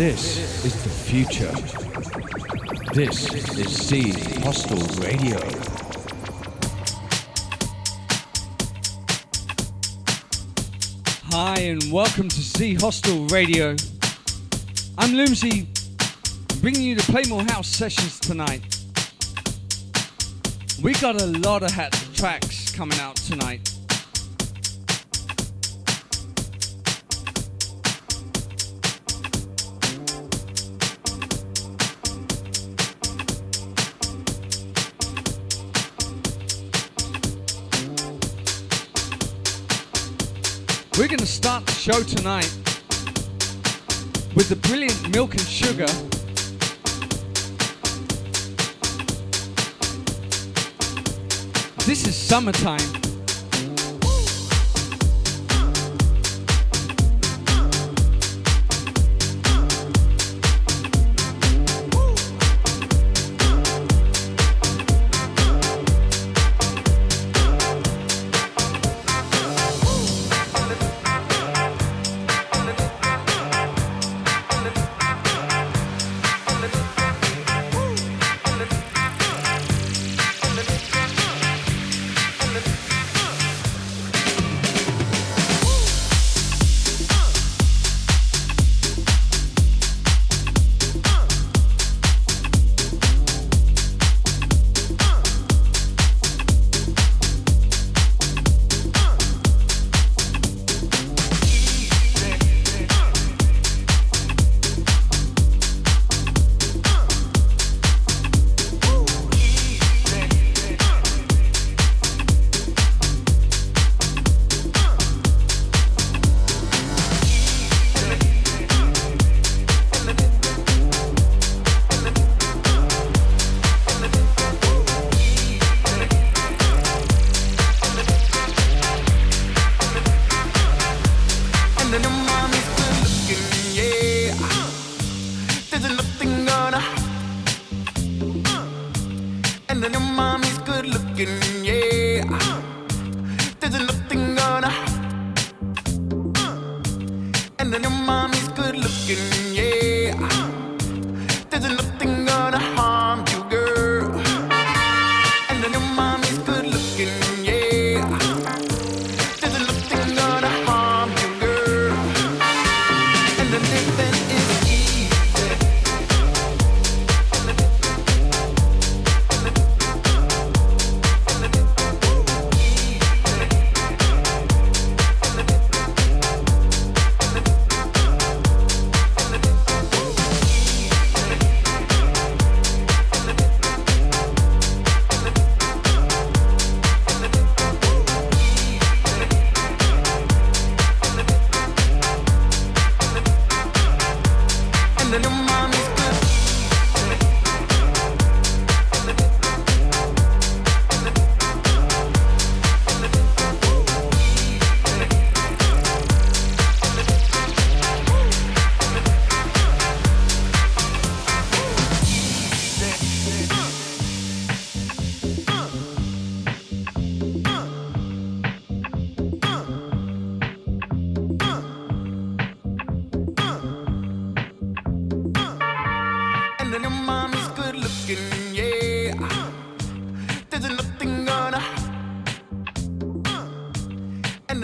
This is the future. This is Z Hostel Radio. Hi and welcome to Z Hostel Radio. I'm Loomsy, bringing you the Playmore House sessions tonight. We got a lot of hat tracks coming out tonight. Show tonight with the brilliant Milk and Sugar. This is summertime.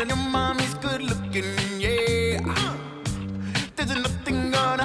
and your mommy's good looking, yeah. There's nothing gonna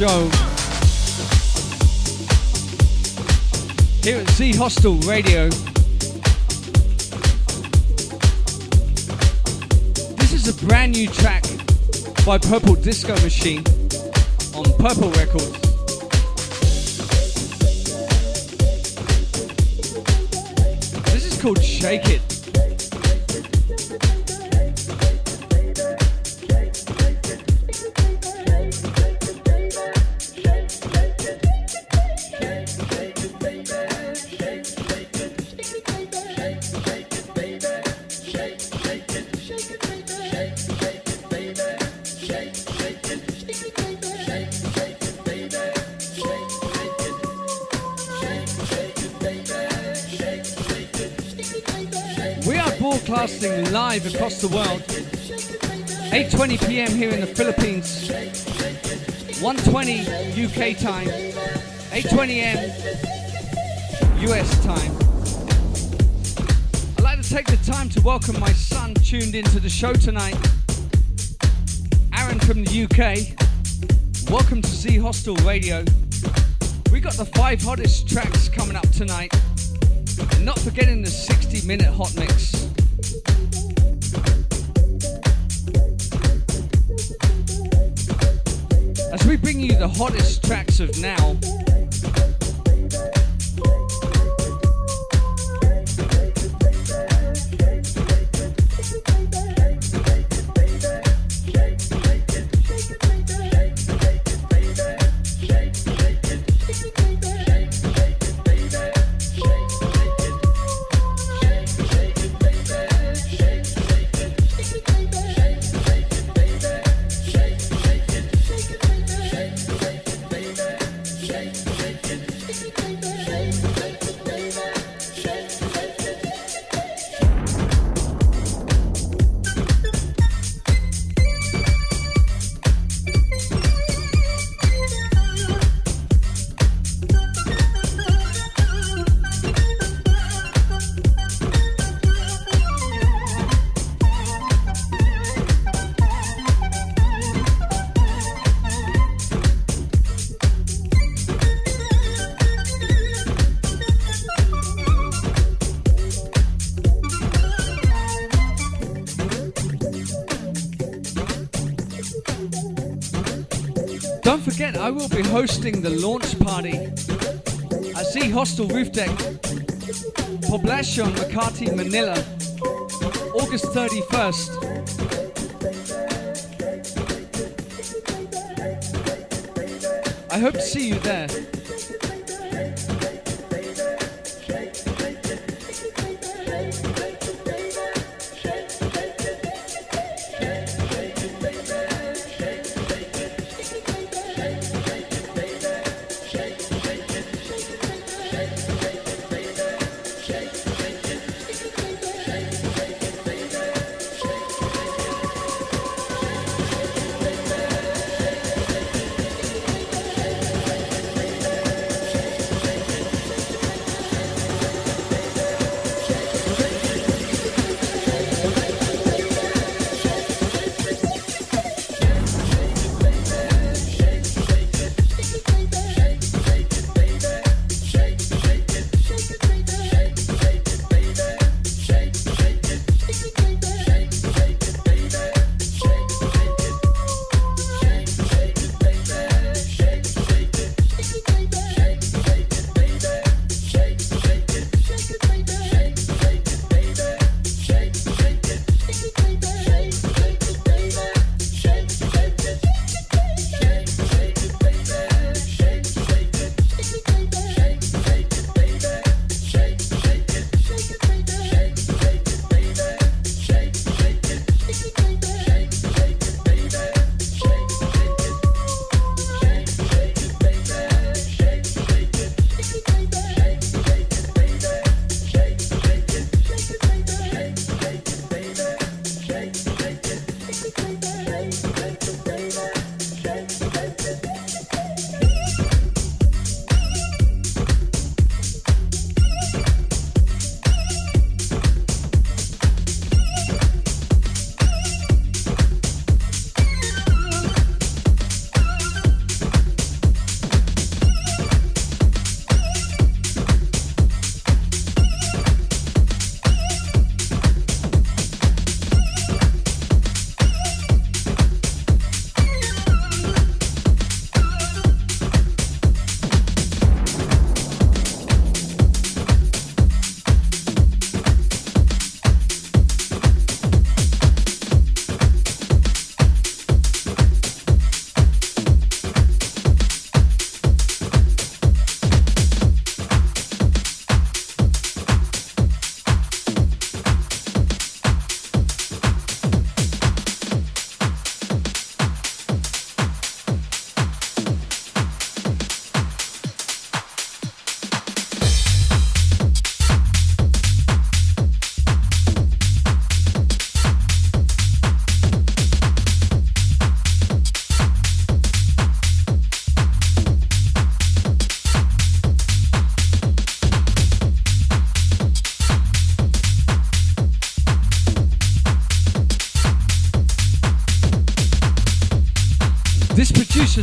show. Here at Z Hostel Radio. This is a brand new track by Purple Disco Machine on Purple Records. This is called Shake It. 8:20 p.m. here in the Philippines. 1:20 UK time. 8:20 a.m. US time. I'd like to take the time to welcome my son tuned into the show tonight. Aaron from the UK. Welcome to Z Hostel Radio. We got the five hottest tracks coming up tonight. Not forgetting the 60 minute hot mix. The hottest tracks of now, hosting the launch party at Z Hostel Roof Deck, Poblacion, Makati, Manila, August 31st. I hope to see you there.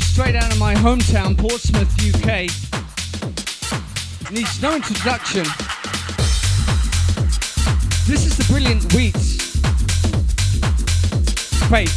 straight out of my hometown, Portsmouth, UK. Needs no introduction. This is the brilliant Wheat, Wait,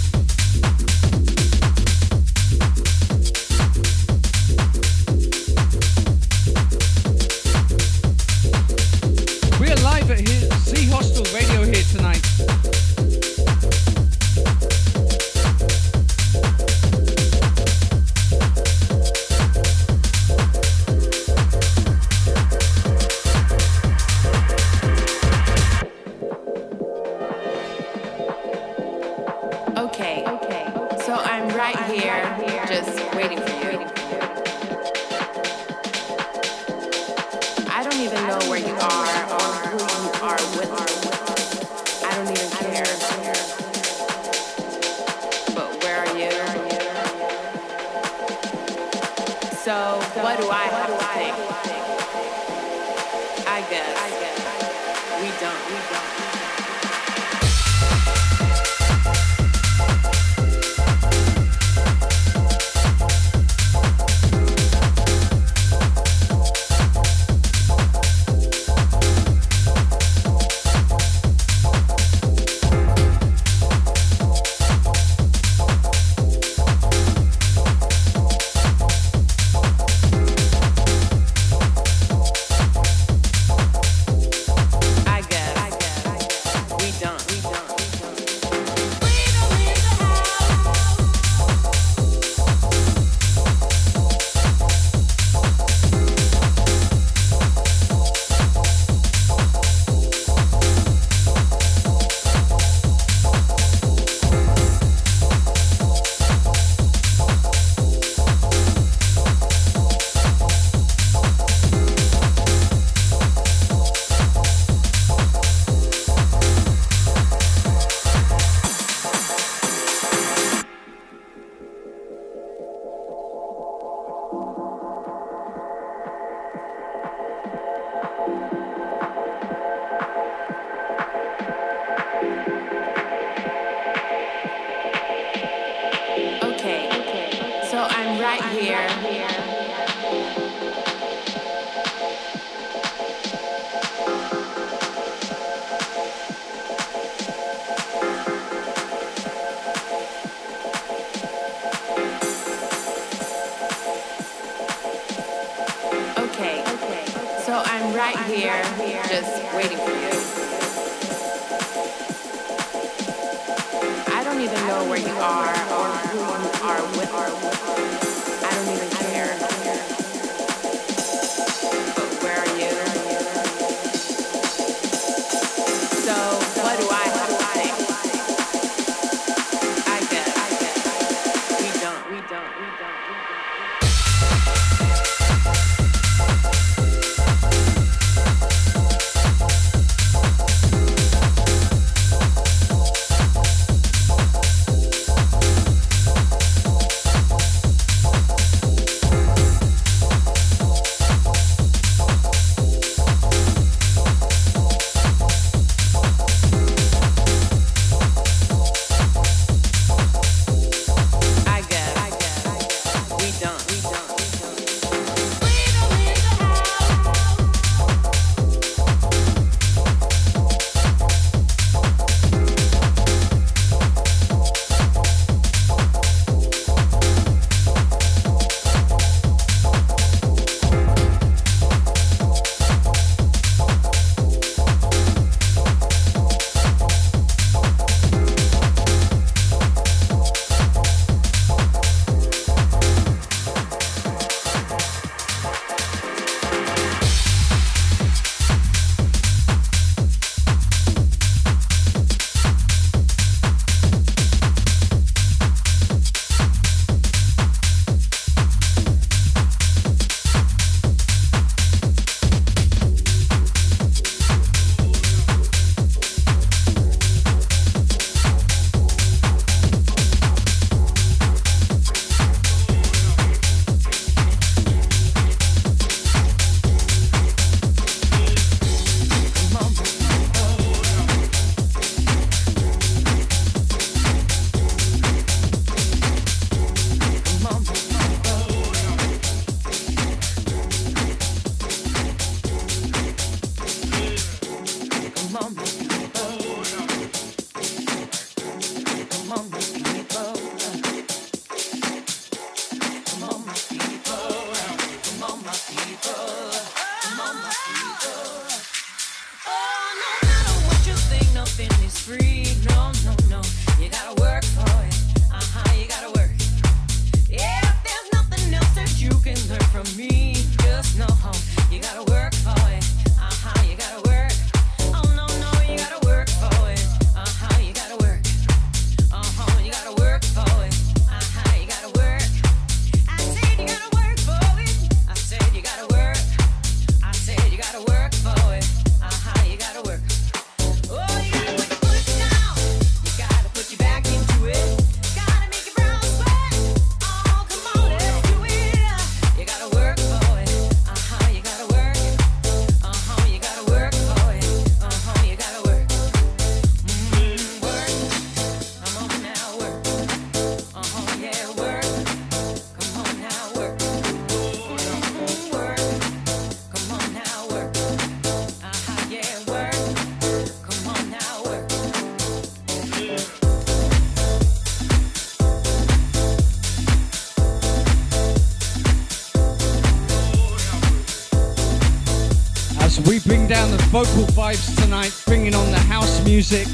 bring down the vocal vibes tonight, bringing on the house music.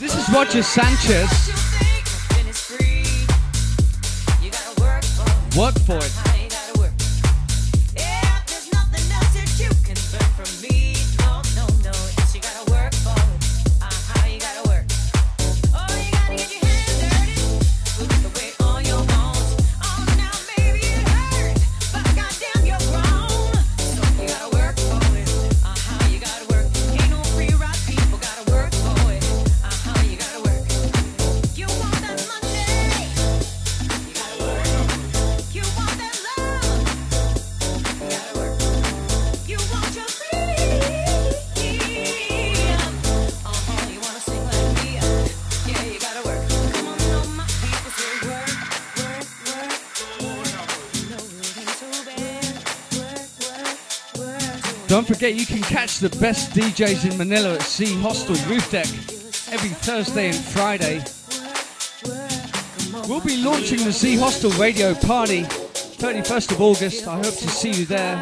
This is Roger Sanchez. Work for it. You can catch the best DJs in Manila at Z Hostel Roof Deck every Thursday and Friday. We'll be launching the Z Hostel Radio Party 31st of August. I hope to see you there.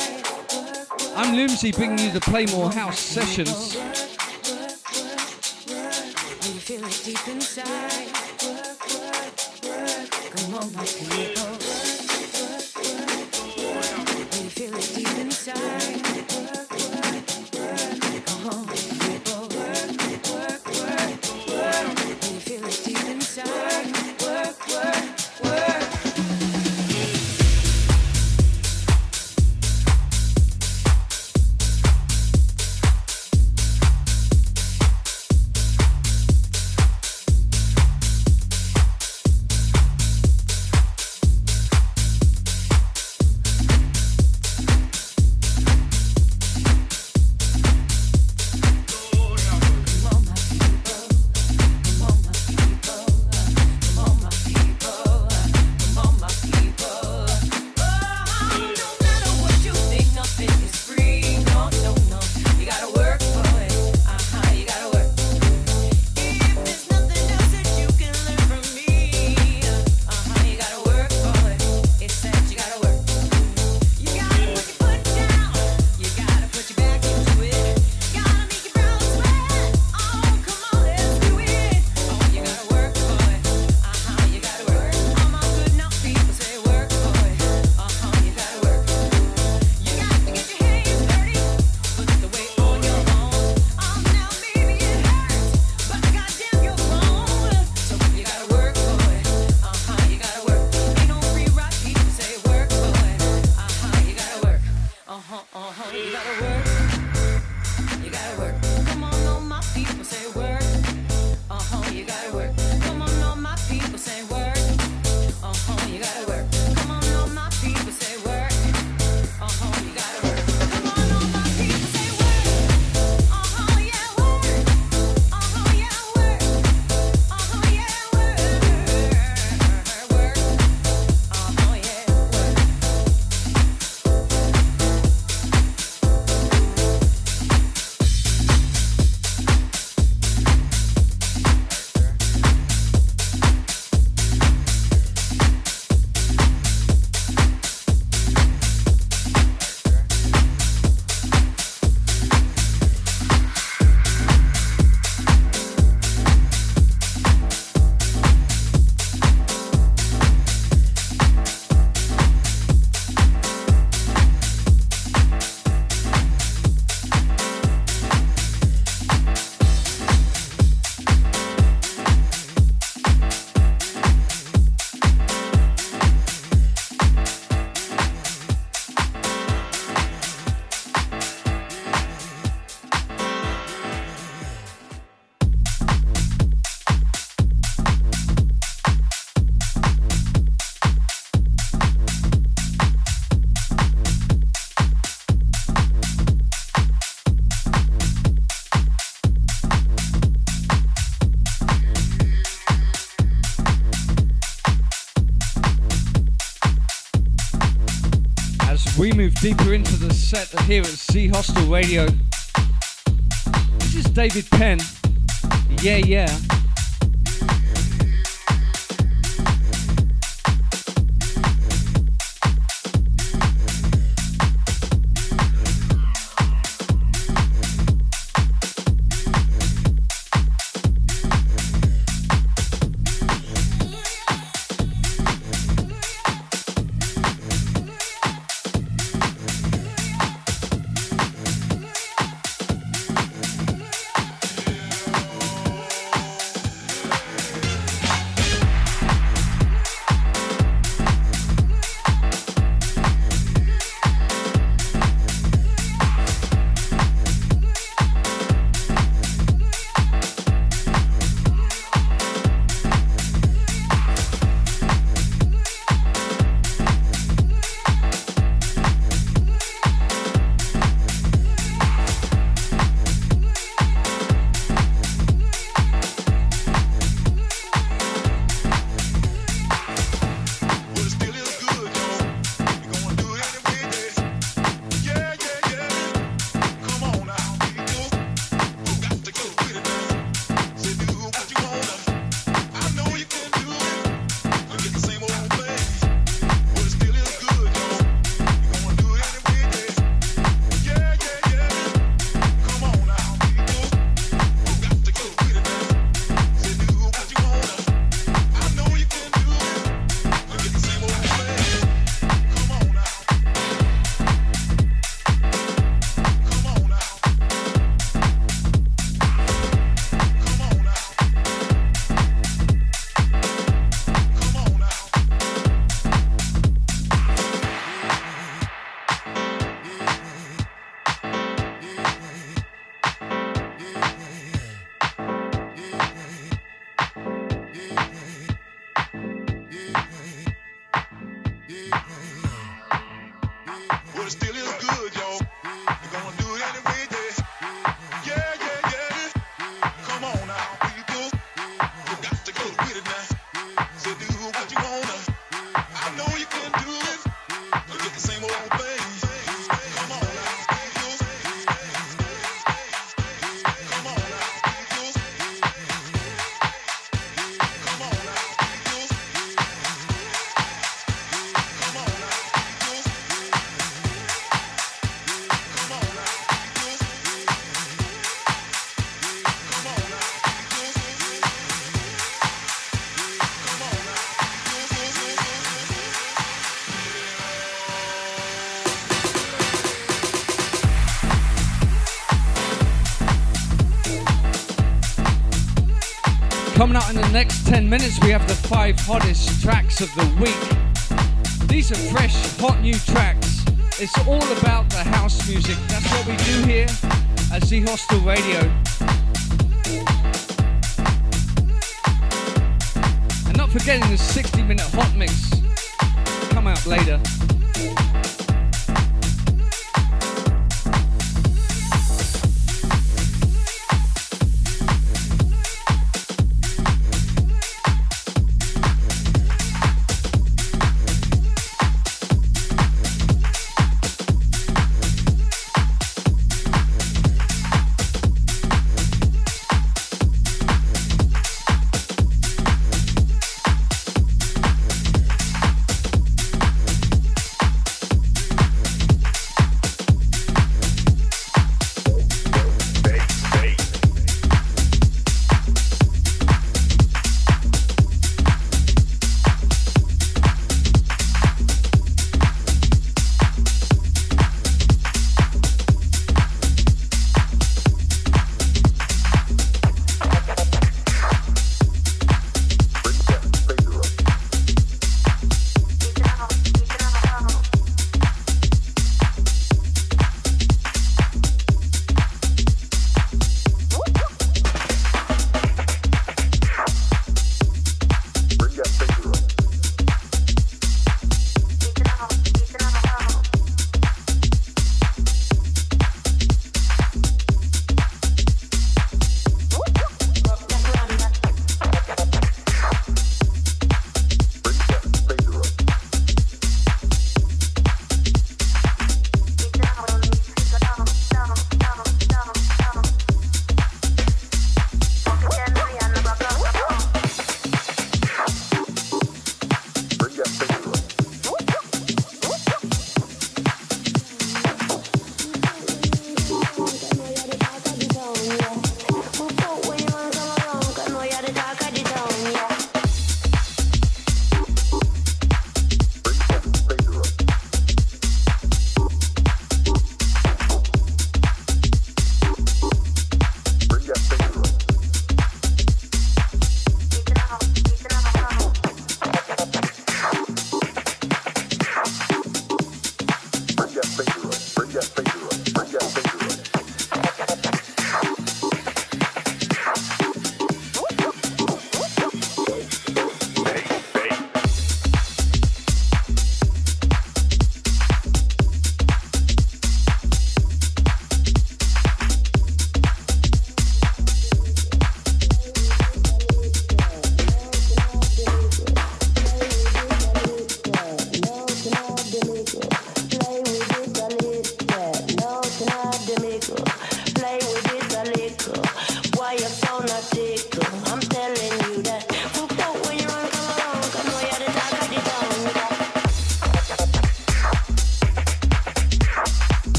I'm Loomsy bringing you the Playmore House sessions. Come on, deeper into the set here at Z Hostel Radio. This is David Penn. Yeah, yeah. The next 10 minutes, we have the five hottest tracks of the week. These are fresh, hot new tracks. It's all about the house music. That's what we do here at Z Hostel Radio. And not forgetting the 60 minute hot mix. Come out later.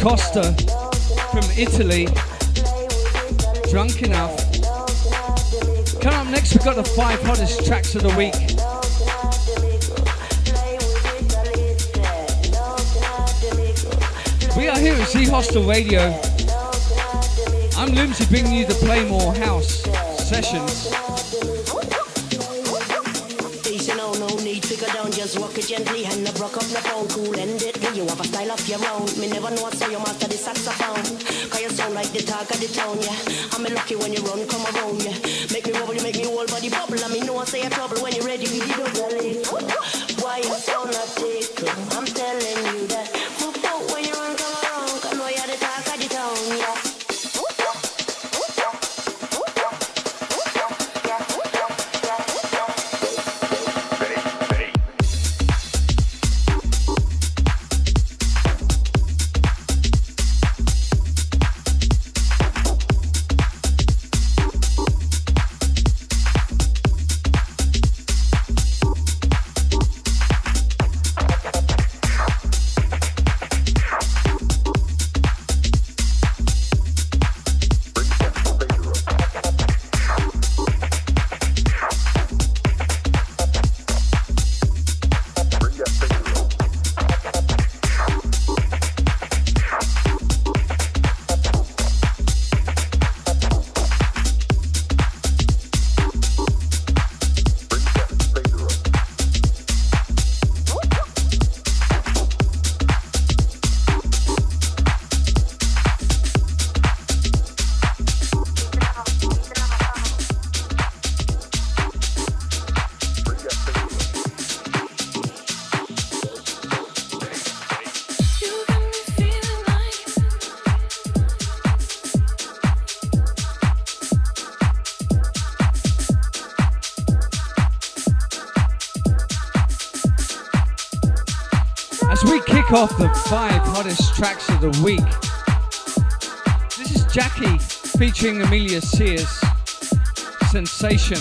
Costa from Italy. Drunk enough. Coming up next, we've got the five hottest tracks of the week. We are here at Z Hostel Radio. I'm Loomsy bringing you the Playmore House sessions. just walk it gently and no broke up no phone cool you have a style of your own me never know so you master the saxophone. Cause you sound like the talk of the town yeah. I'm a lucky when you run come around yeah. Make me wobble you make me whole body bubble I mean no one say a trouble when you're ready with the double why you so not take I'm five hottest tracks of the week. This is Jackie featuring Amelia Sears. Sensation.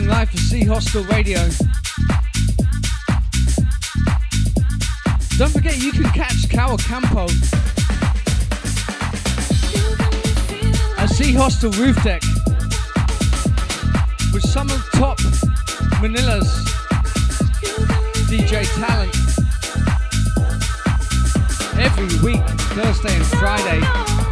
live for Z Hostel Radio. Don't forget you can catch Kawa Campo at Z Hostel Roof Deck with some of top Manila's DJ talent every week, Thursday and Friday.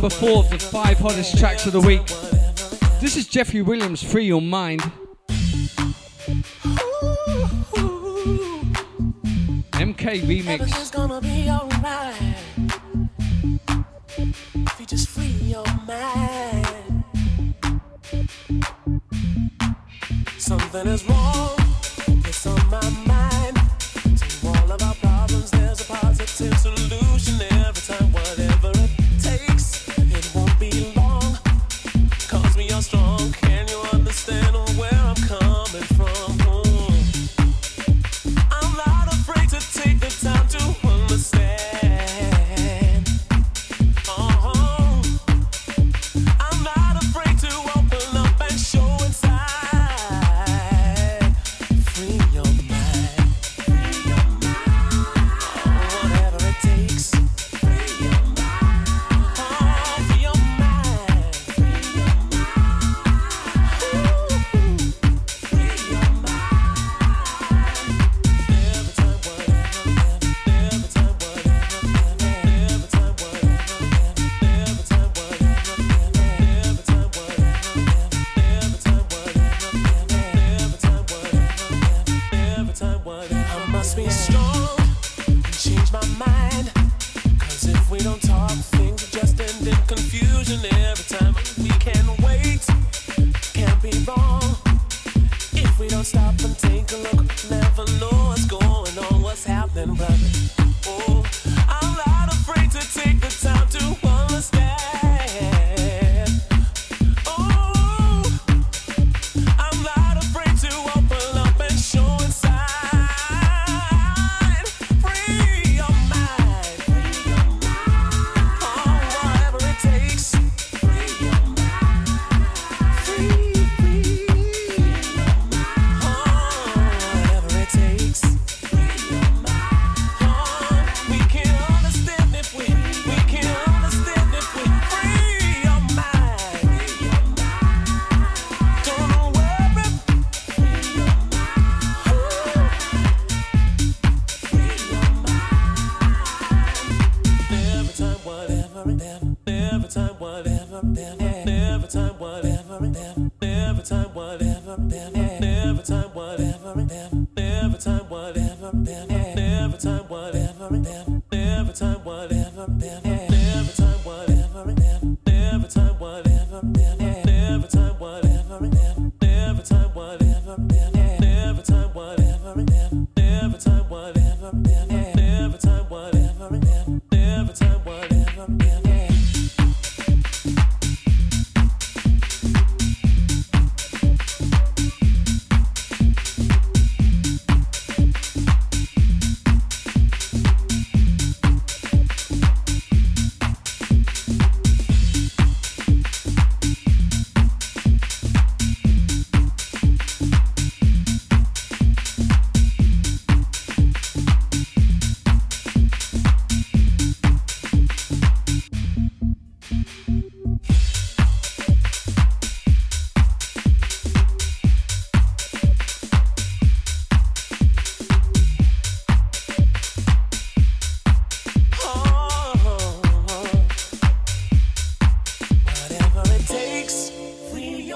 Number four of the five hottest tracks of the week. This is Jeffrey Williams, Free Your Mind. MK remix. Something is wrong.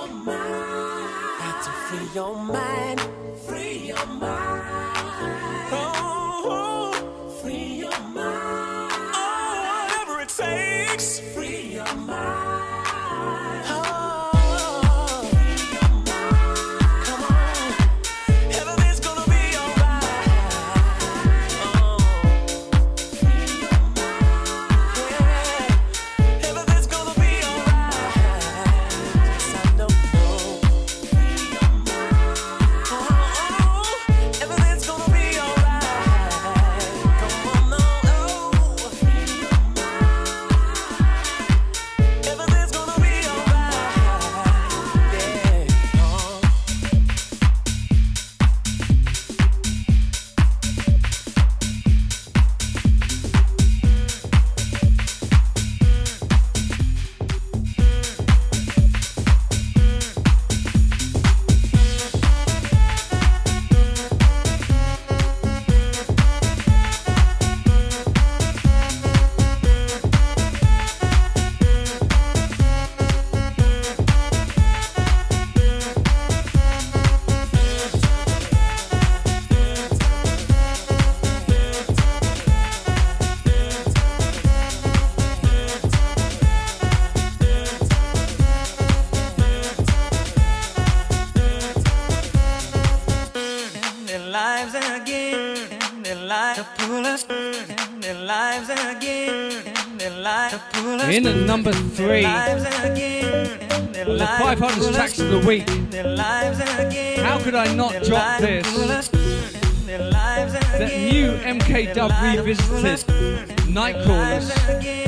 your mind. Got to free your mind. Free your mind. The week. How could I not drop this? The new MK Dub revisited Nightcrawlers. number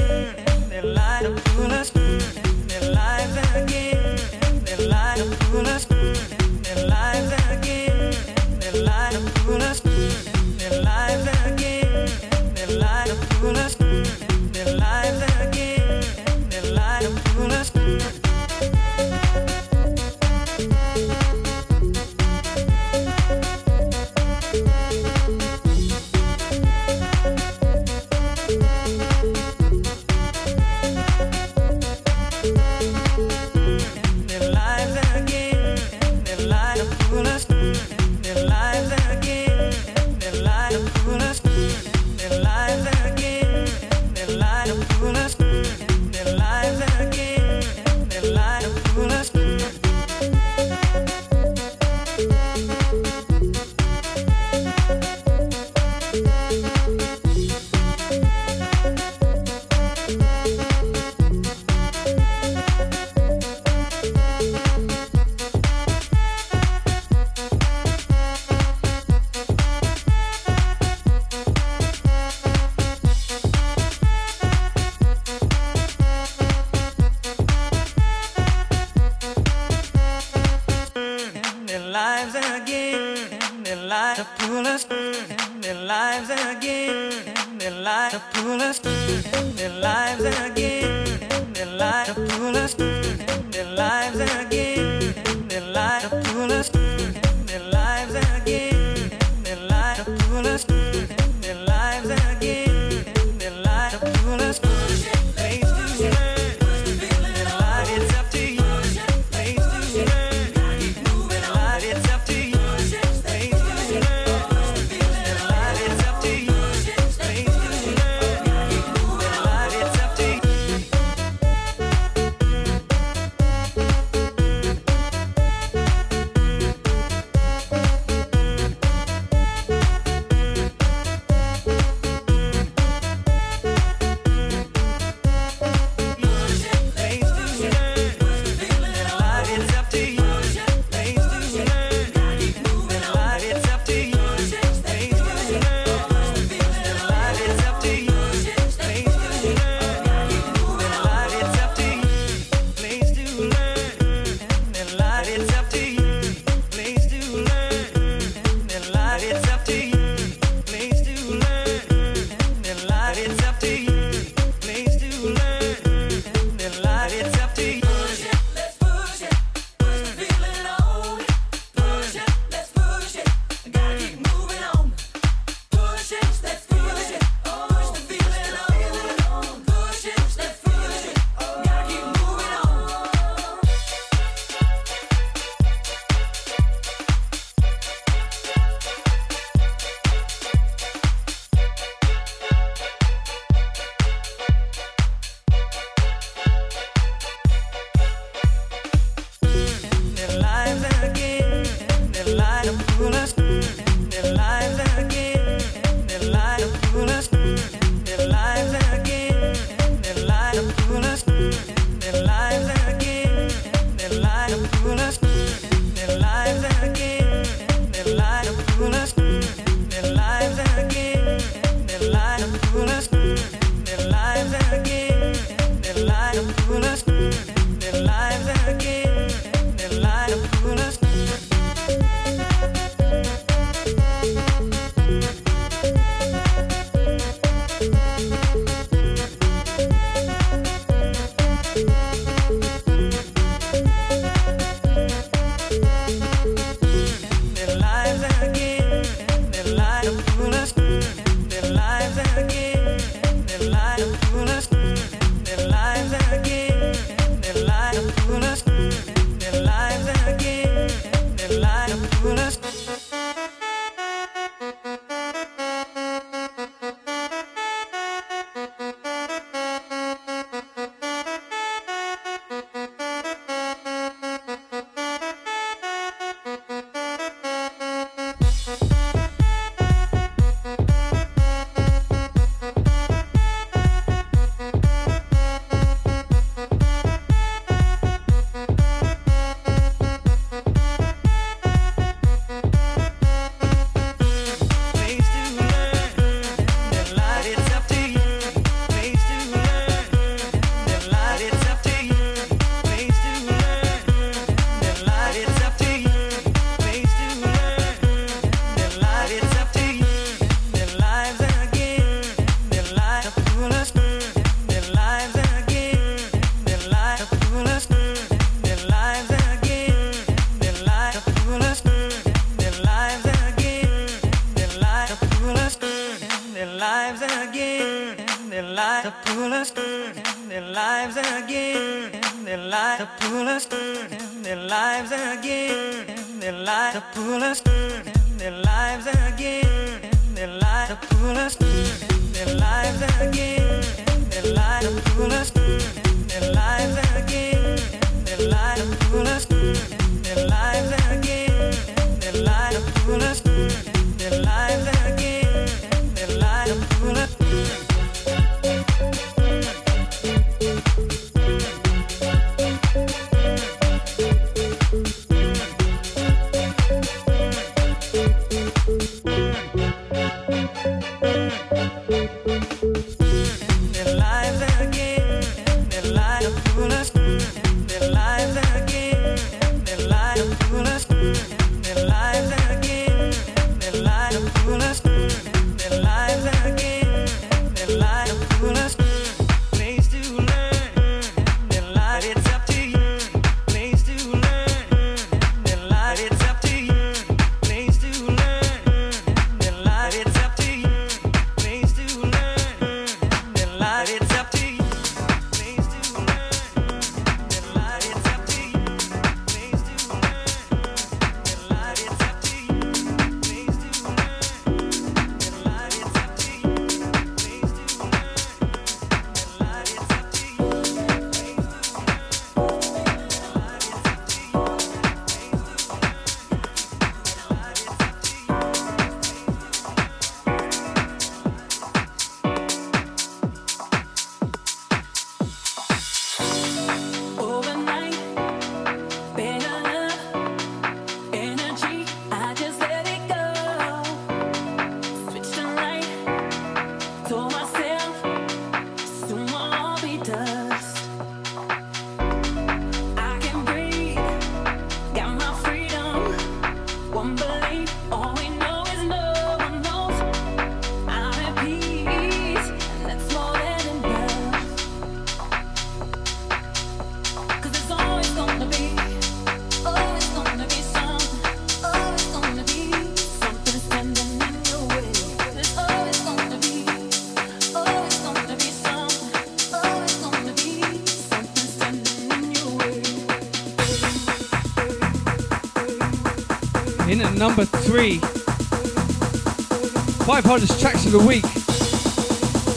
hottest tracks of the week.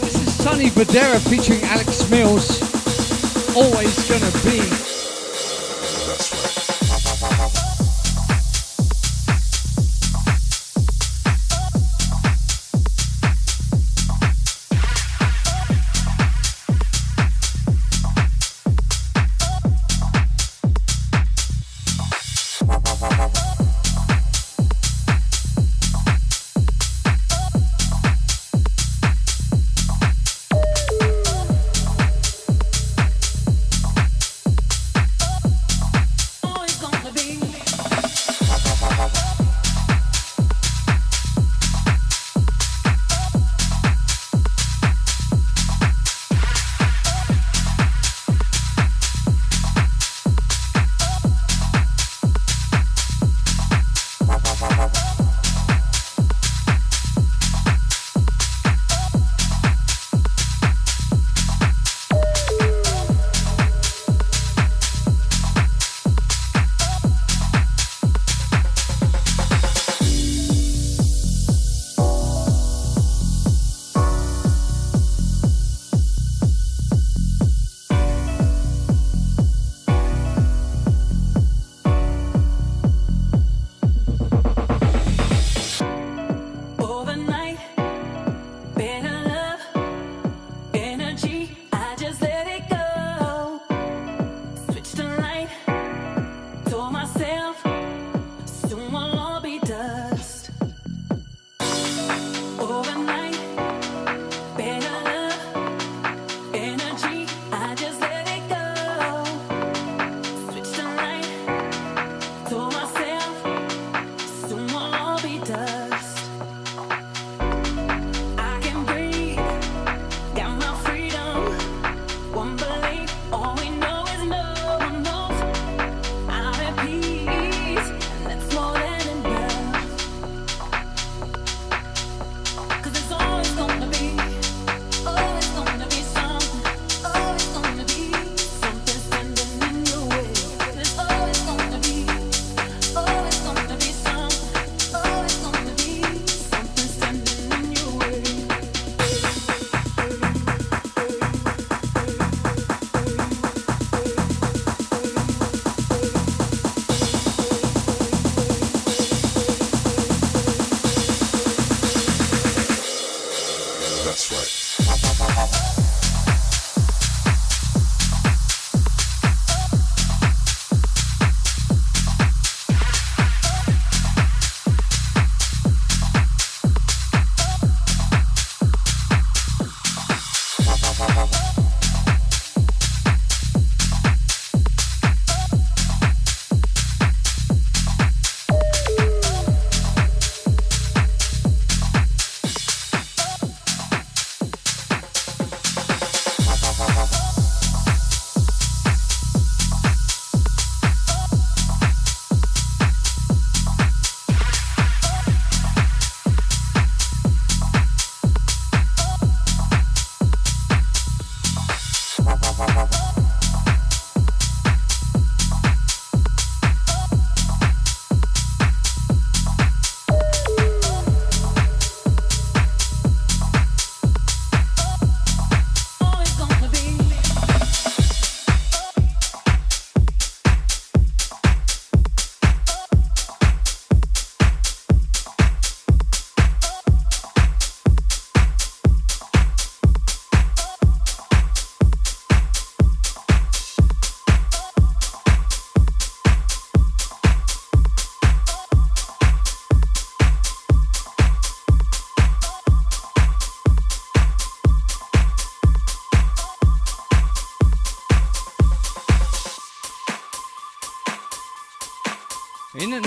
This is Sonny Fodera featuring Alex Mills. Always gonna be.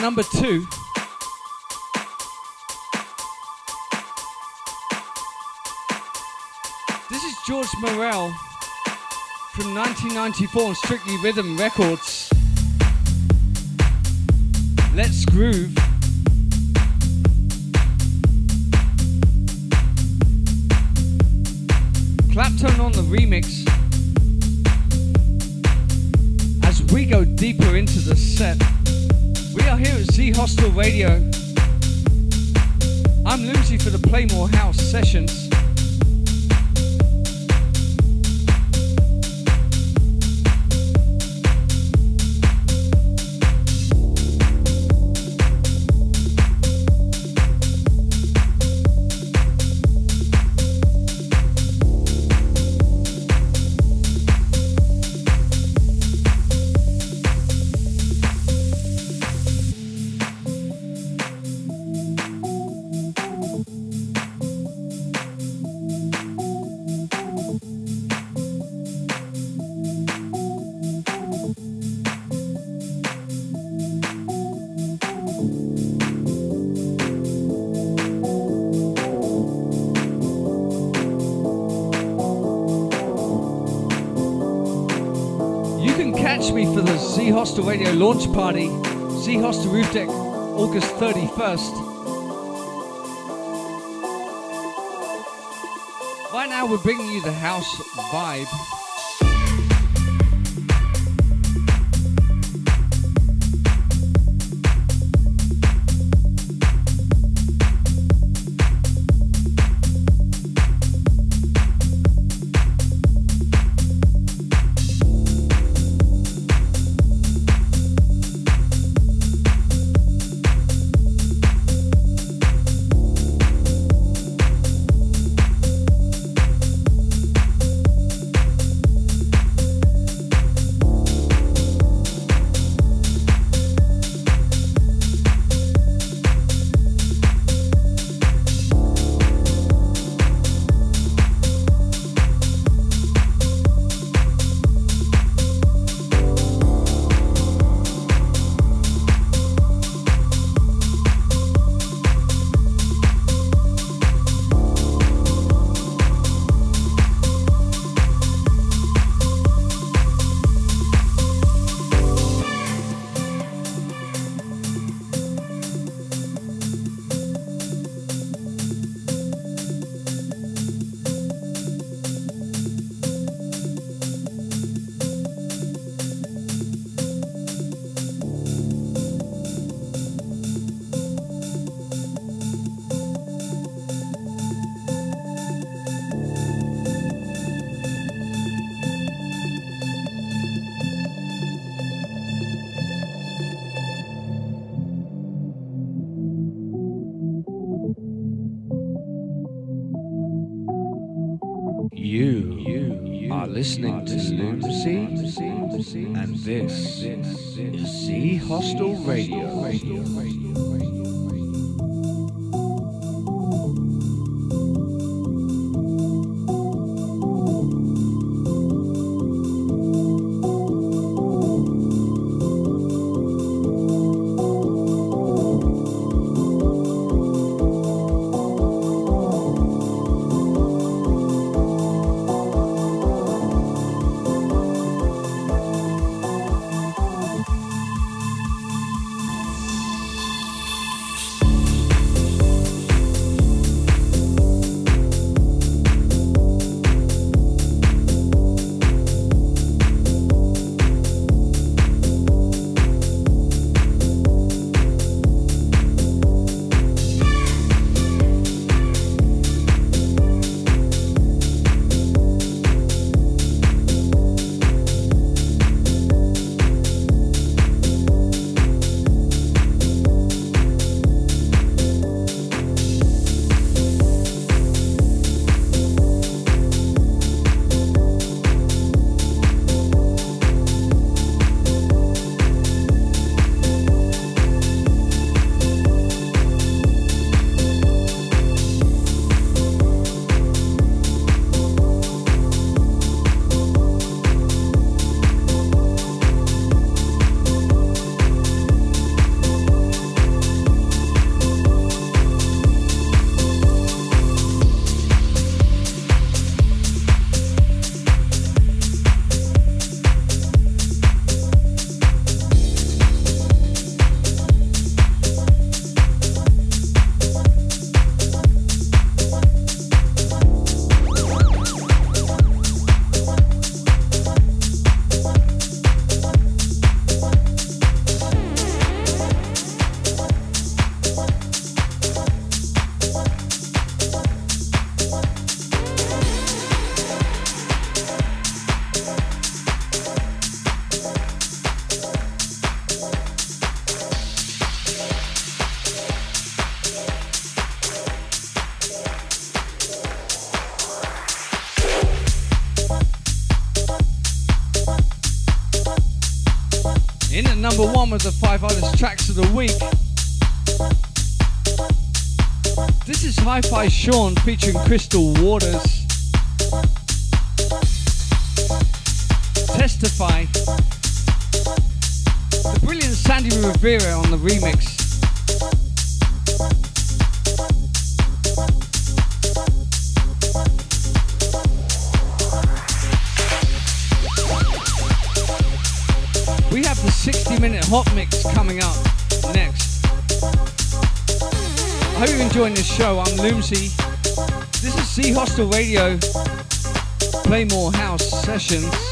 Number two, this is George Morel from 1994 on Strictly Rhythm Records. Let's Groove. Z Hostel Radio launch party, Z Hostel Roof Deck, August 31st. Right now, we're bringing you the house vibe. Sean featuring Crystal Waters. Testify. The brilliant Sandy Rivera on the remix. We have the 60 minute hot mix coming up enjoying this show. I'm Loomsy. This is Z Hostel Radio. Play more house sessions.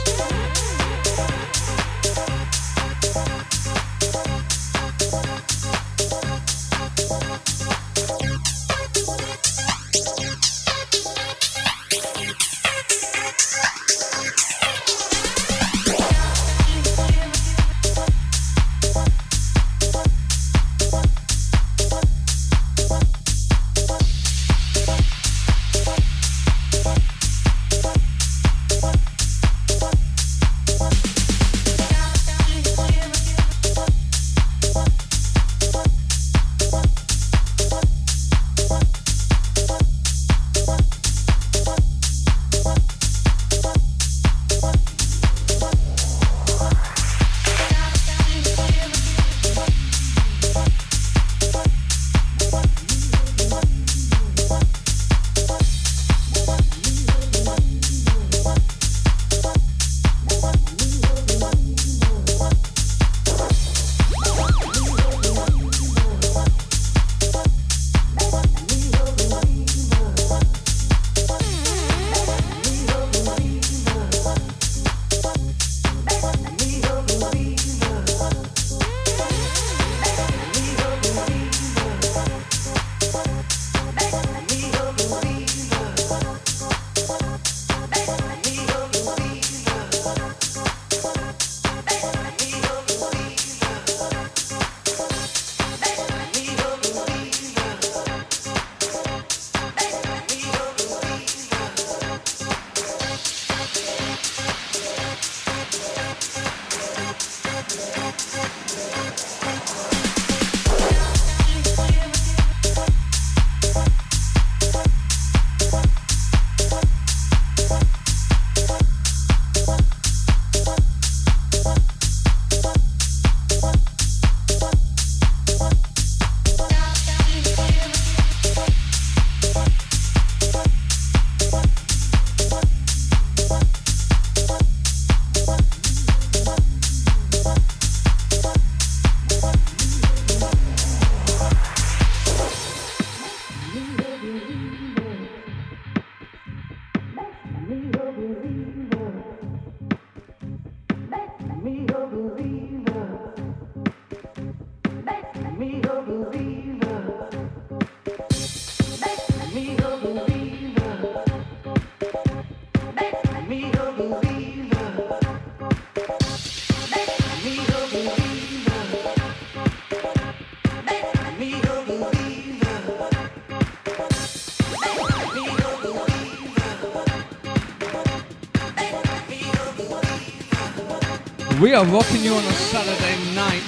Are rocking you on a Saturday night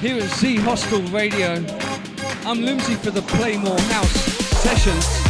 here at Z Hostel Radio. I'm Loomsy for the Playmore House sessions.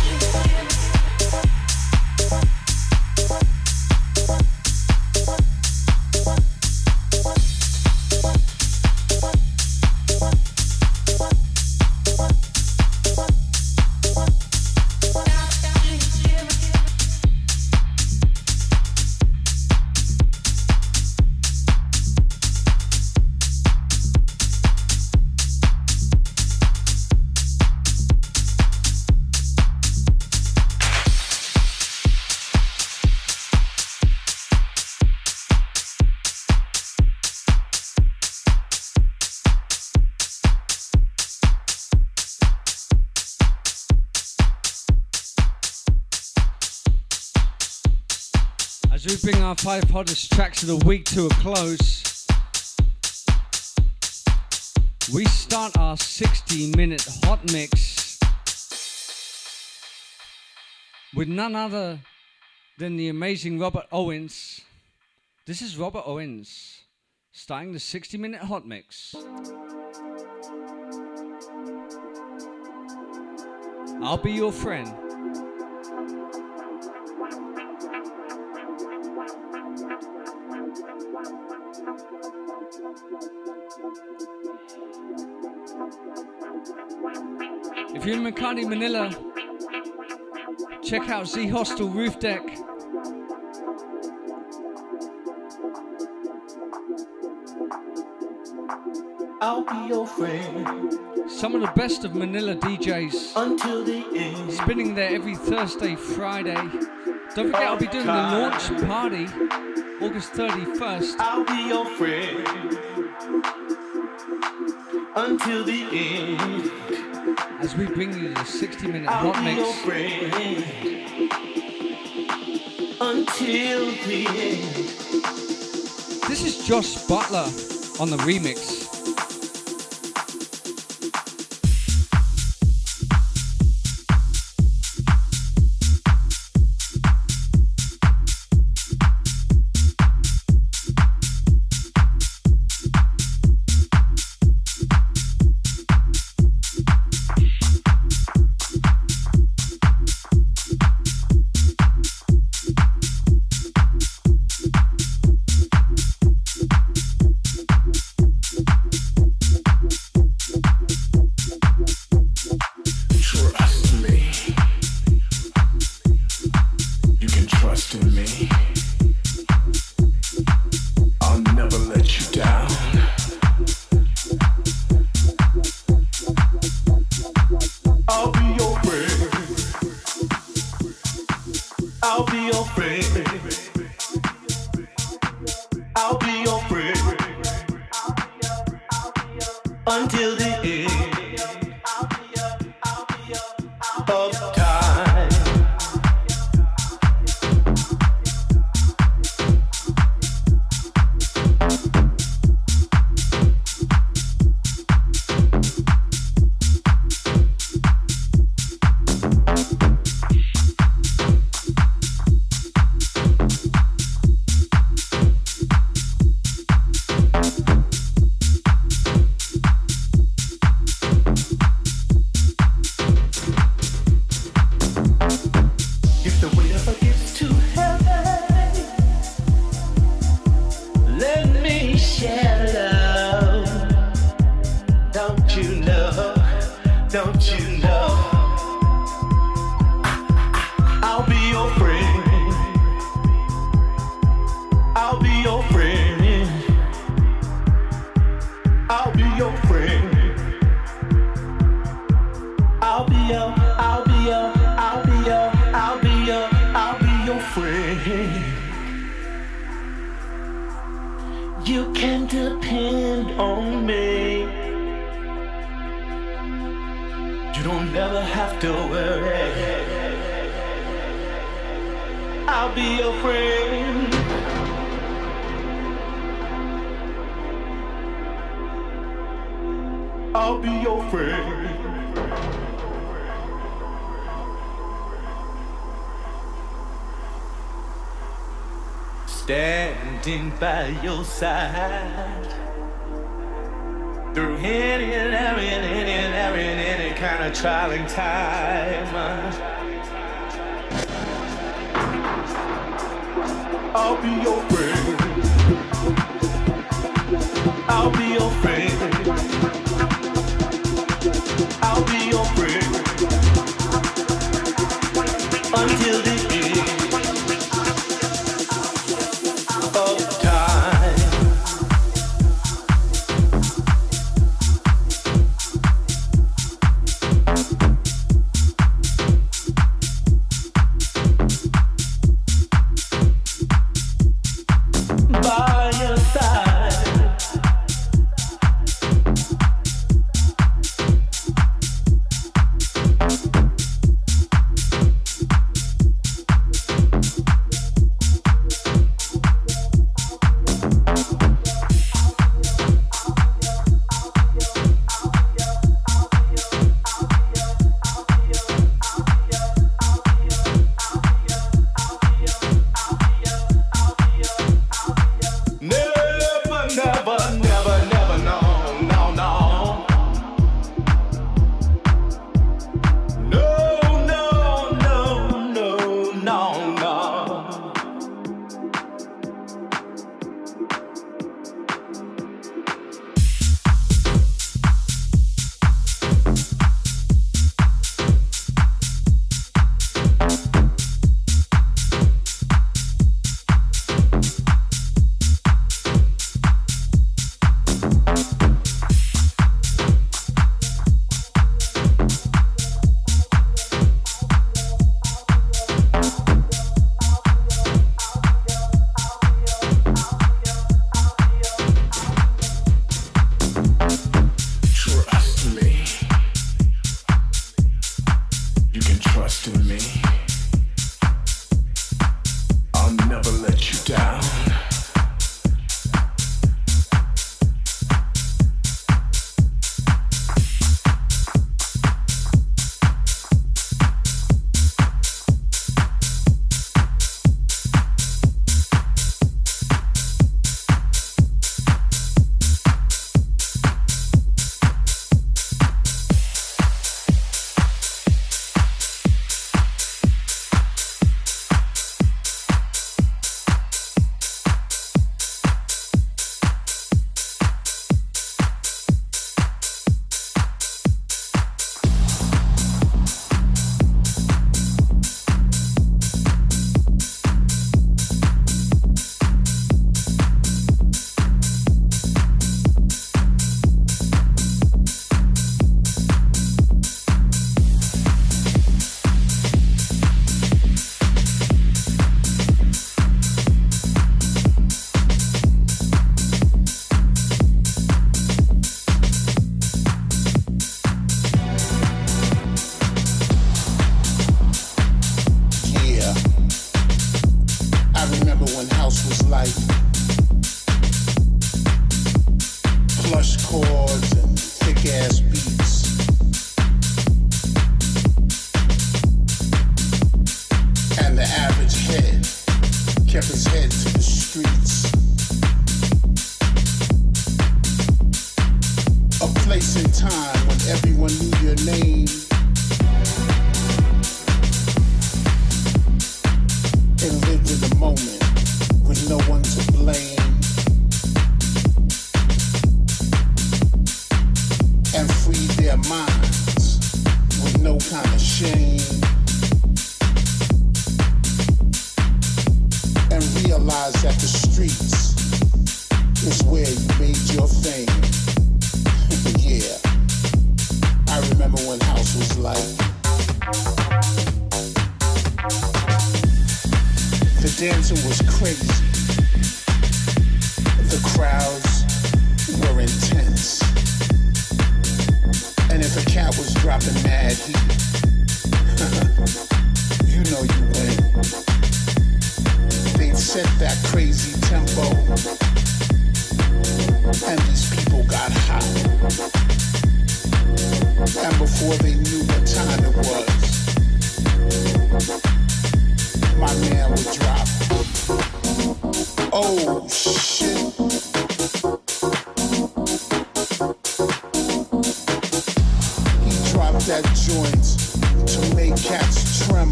five hottest tracks of the week to a close. We start our 60 minute hot mix with none other than the amazing Robert Owens. This is Robert Owens starting the 60 minute hot mix. I'll be your friend. If you're in Manila, check out Z Hostel Roof Deck. I'll be your friend. Some of the best of Manila DJs. Until the end. Spinning there every Thursday, Friday. Don't forget, I'll be doing the launch party August 31st. I'll be your friend. Until the end as we bring you the 60 minute I'll hot mix. Until the end. This is Josh Butler on the remix.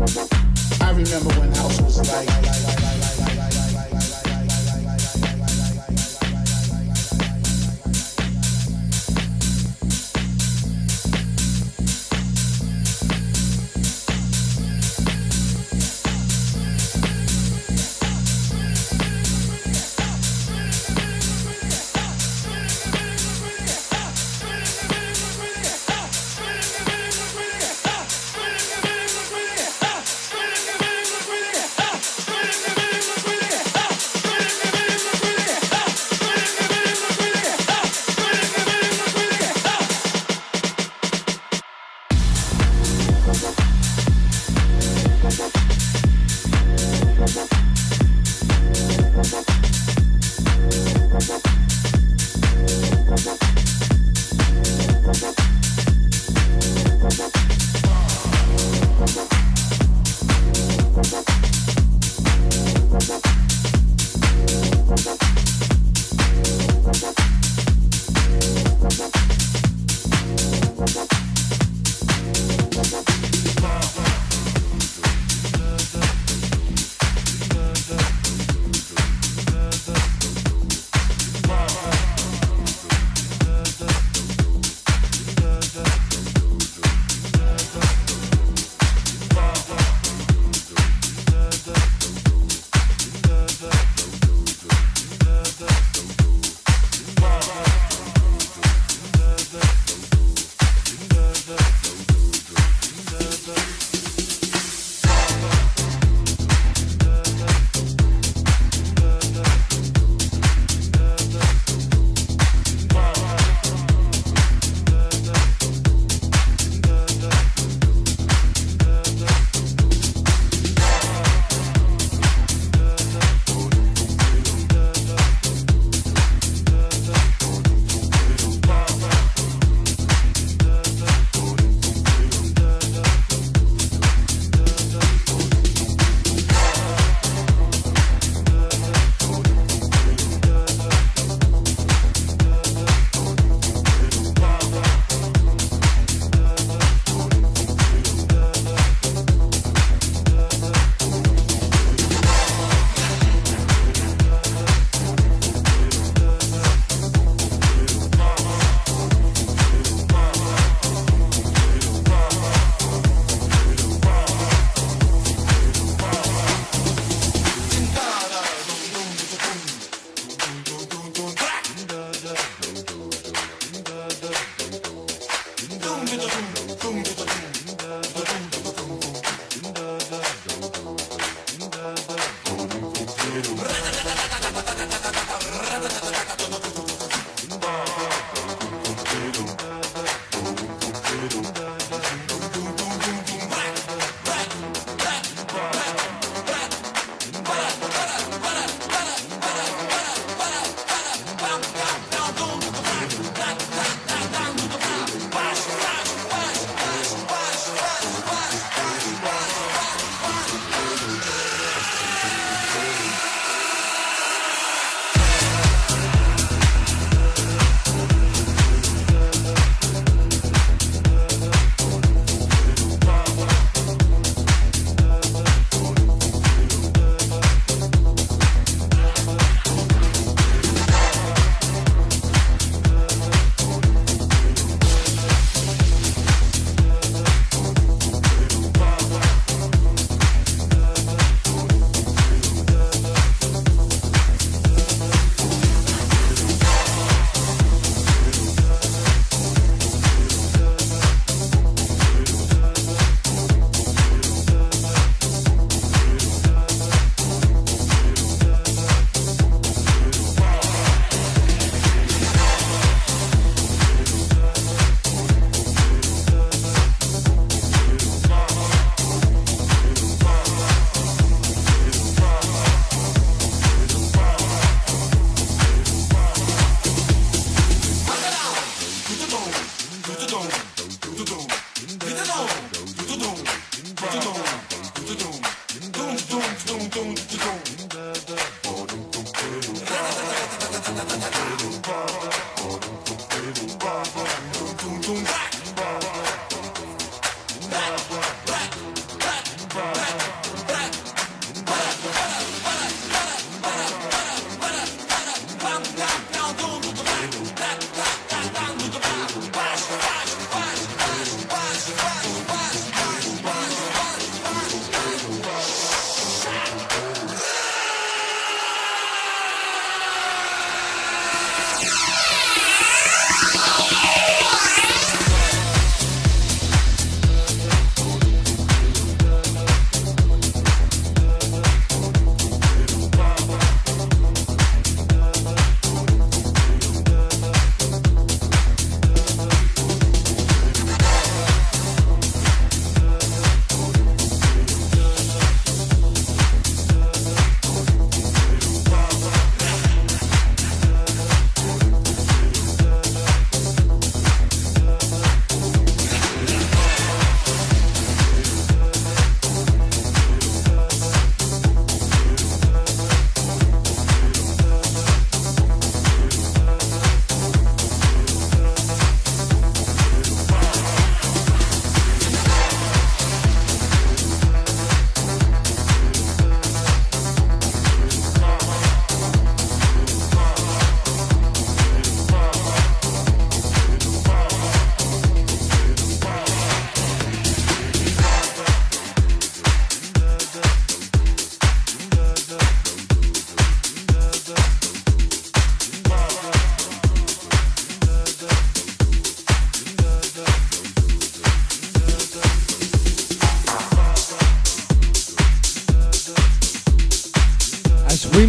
I remember when house was like.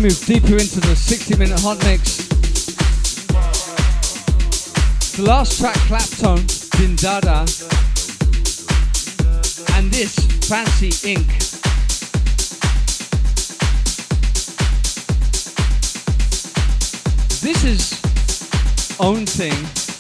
Move deeper into the 60 minute hot mix. The last track, Claptone, Dindada, and this, Fancy Inc. This is own thing.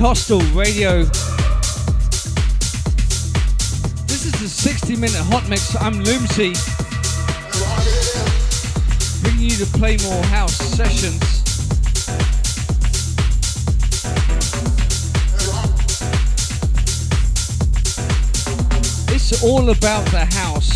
Hostel Radio. This is the 60 minute hot mix. I'm Loomsy. Bringing you to Playmore House sessions. It's all about the house.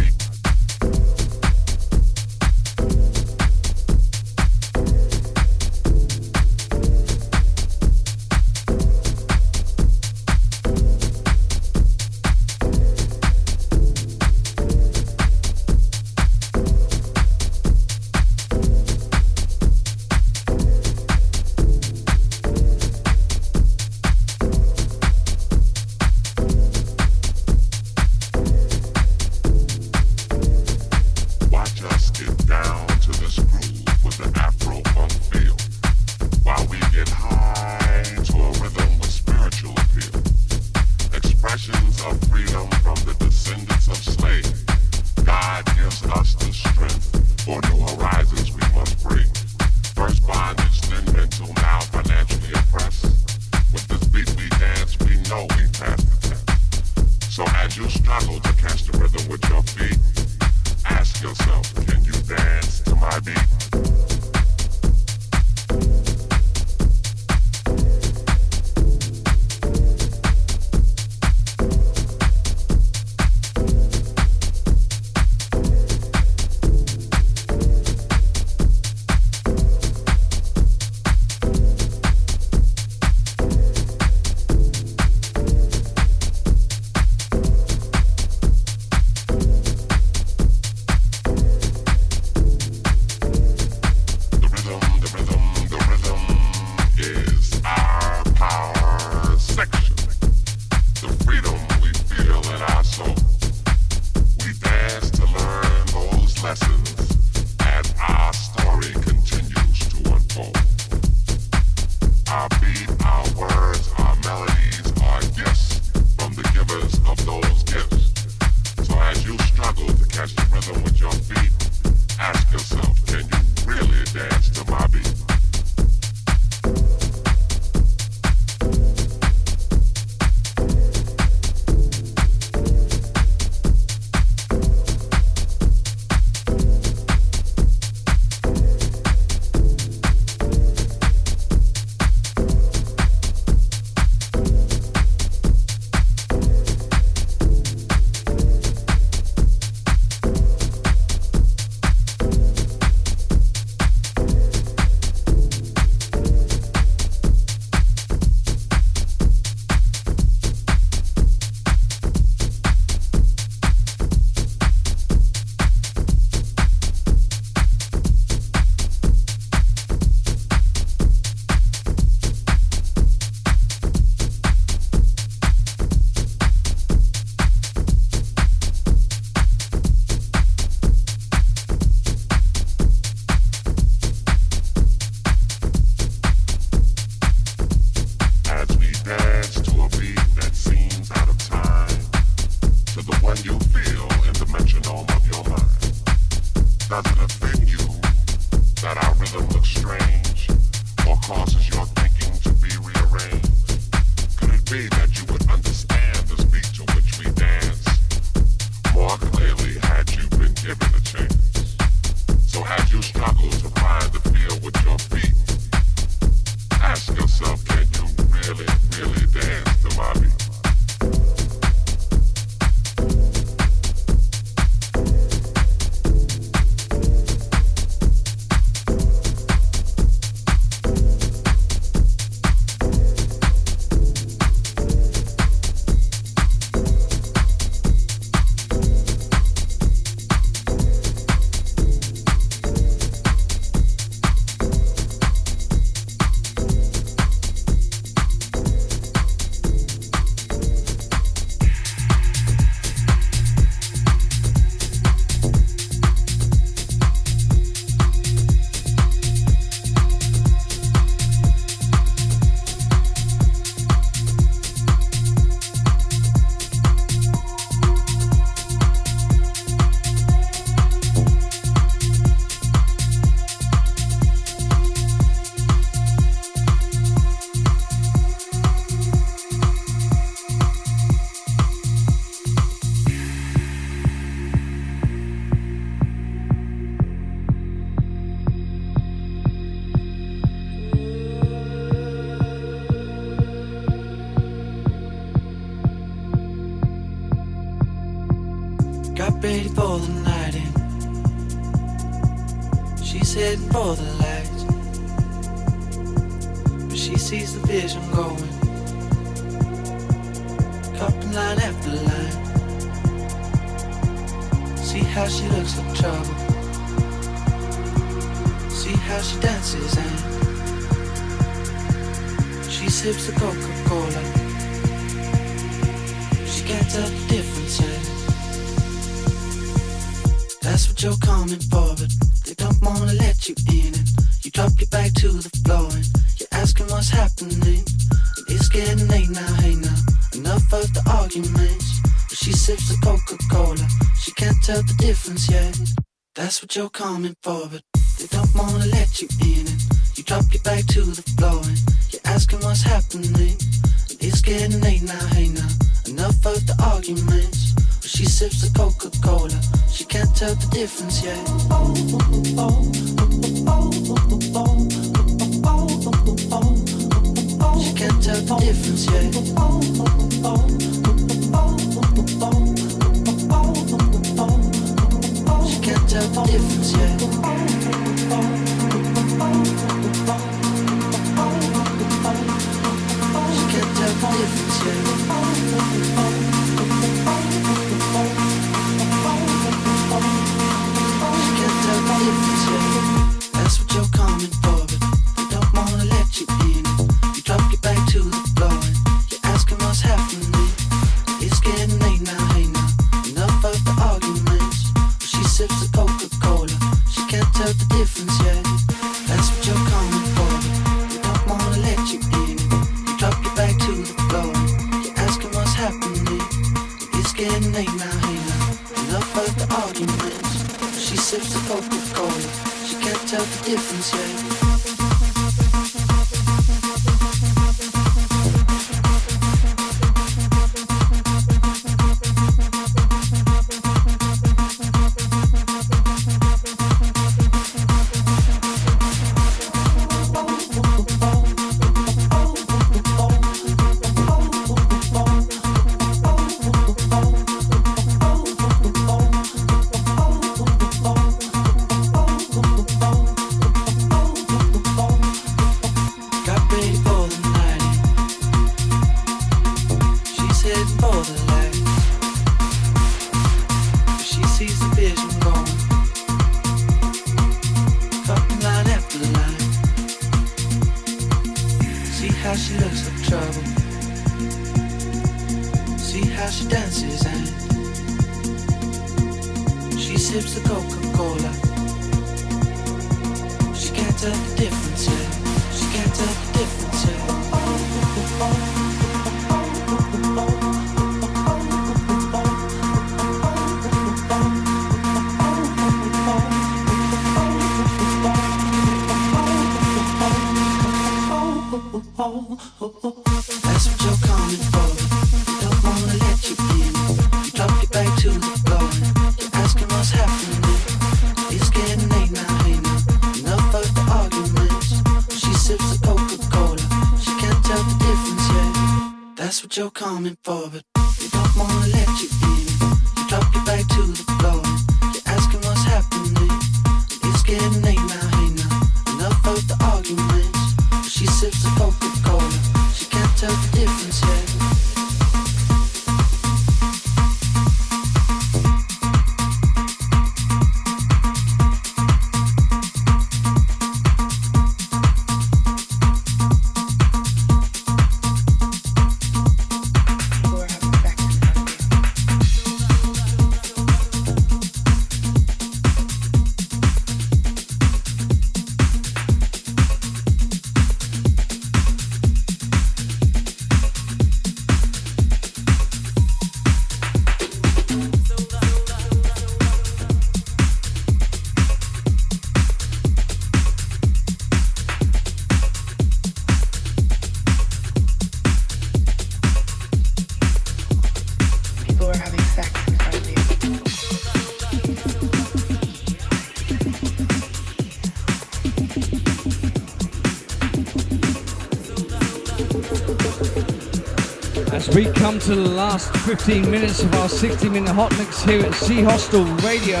To the last 15 minutes of our 60 minute hot mix here at Z Hostel Radio.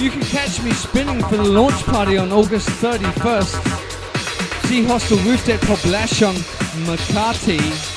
You can catch me spinning for the launch party on August 31st. Z Hostel Roof Deck Poblacion Makati.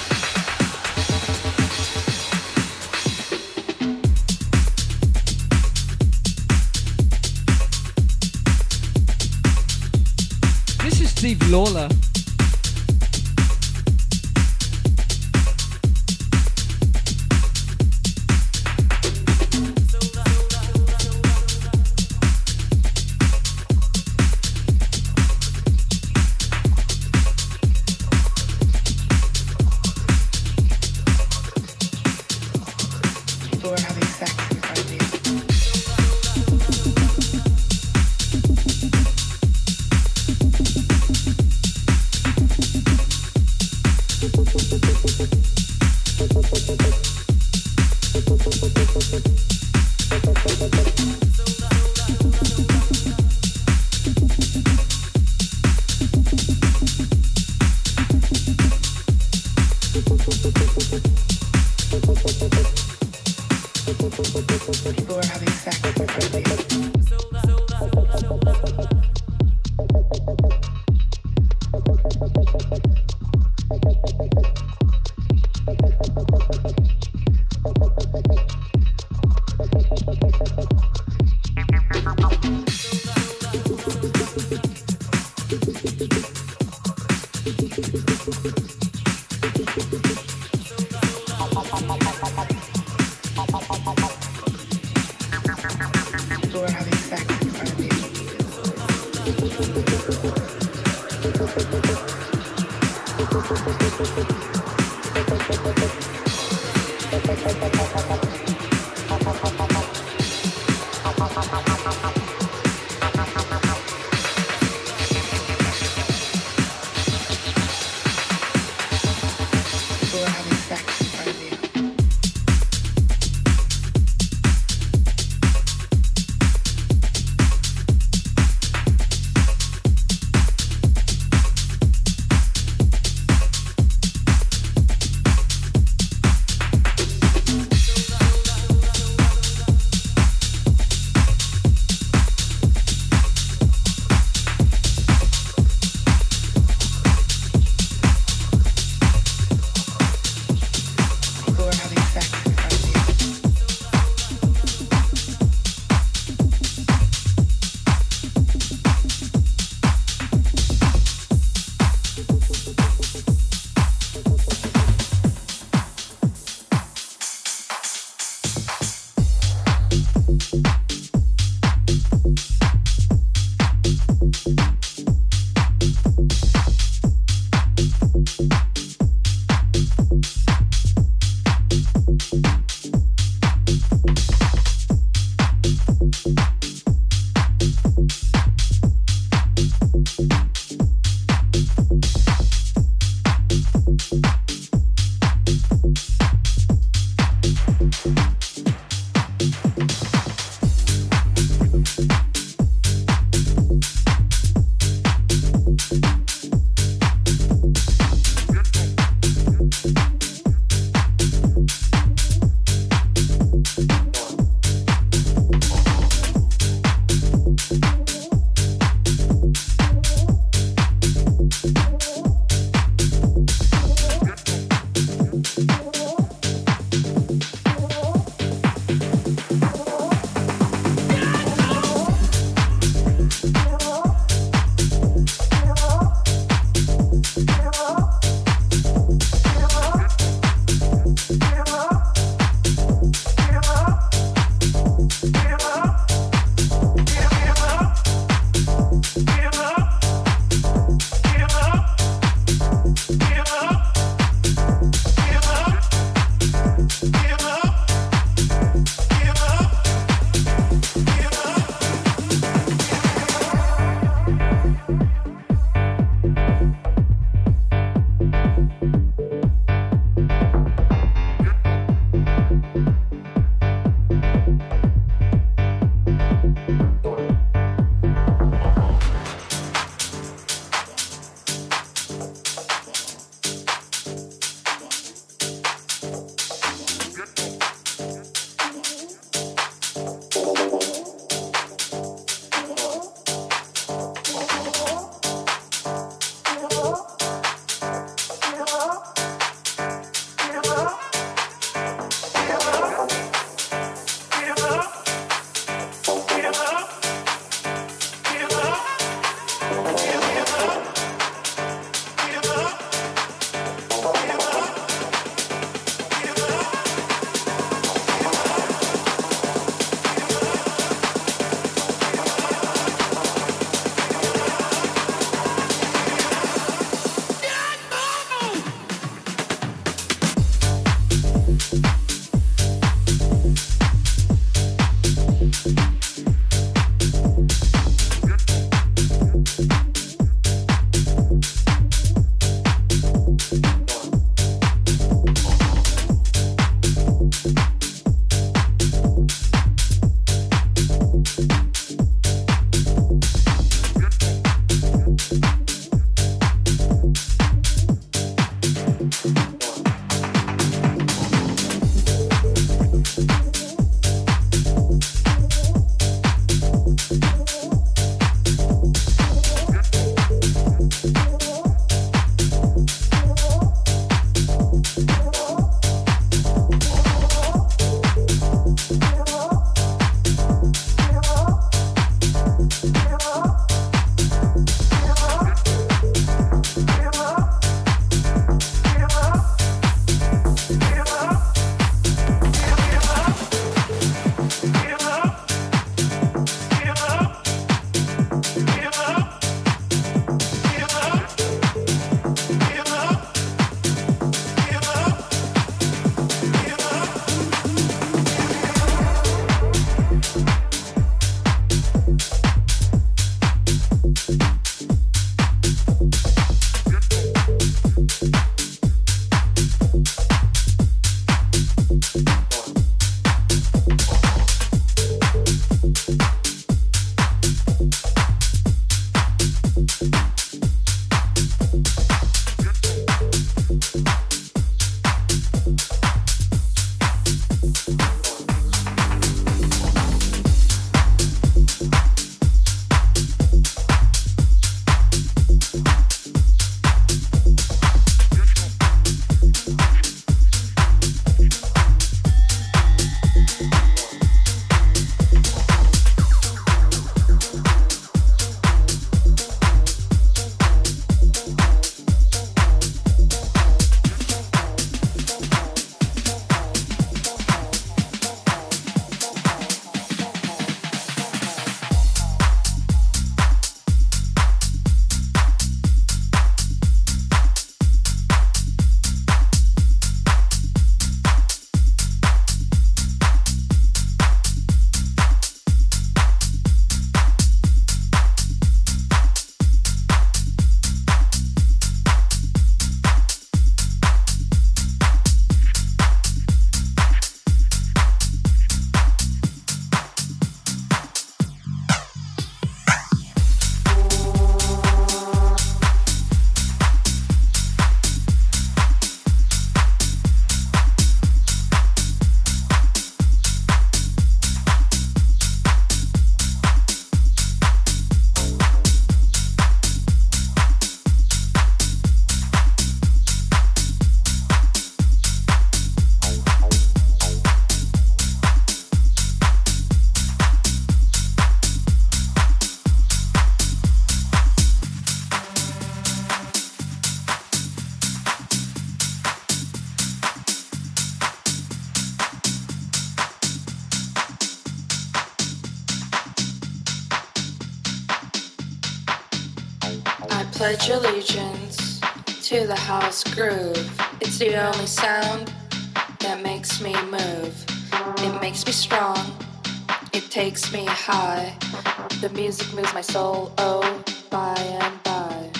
My soul, oh, by and by.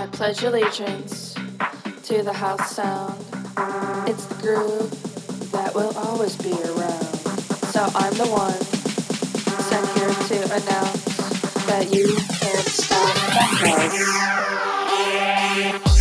I pledge allegiance to the house sound. It's the groove that will always be around. So I'm the one sent here to announce that you can't stop the house.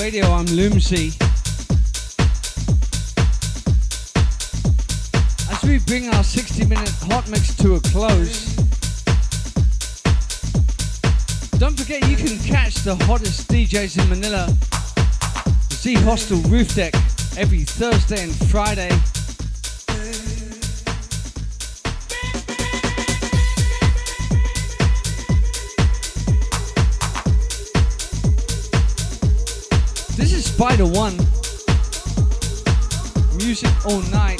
Radio. I'm Loomsy. As we bring our 60 minute hot mix to a close, don't forget you can catch the hottest DJs in Manila, Z Hostel Roof Deck, every Thursday and Friday. All night.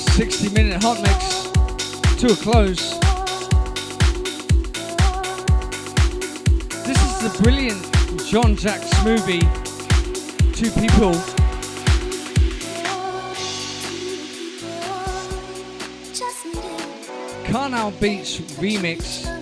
60 minute hot mix to a close. This is the brilliant John Jacks movie, Two People. Carnal Beach remix.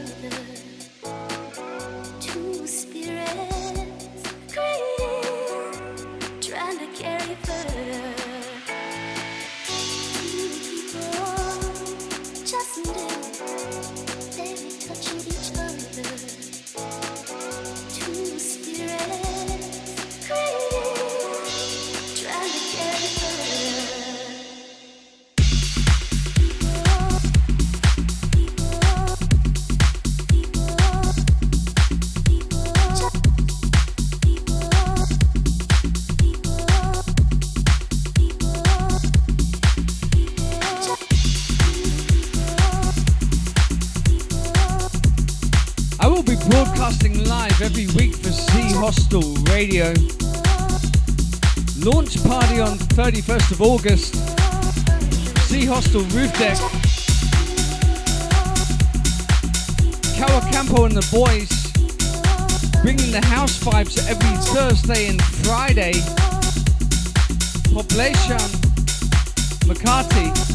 Radio. Launch party on 31st of August. Z Hostel Roof Deck. Kawacampo and the boys bringing the house vibes every Thursday and Friday. Poblacion Makati.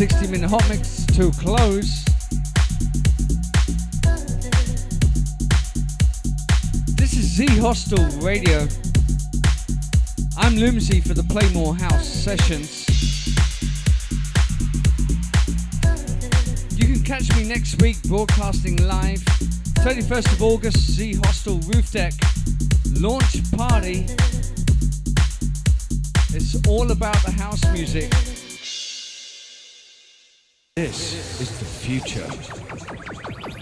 60 minute hot mix to close. This is Z Hostel Radio. I'm Lumsy for the Playmore House sessions. You can catch me next week broadcasting live, 31st of August, Z Hostel Roof Deck launch party. It's all about the house music. This is the future.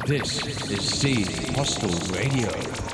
This is Z Hostel Radio.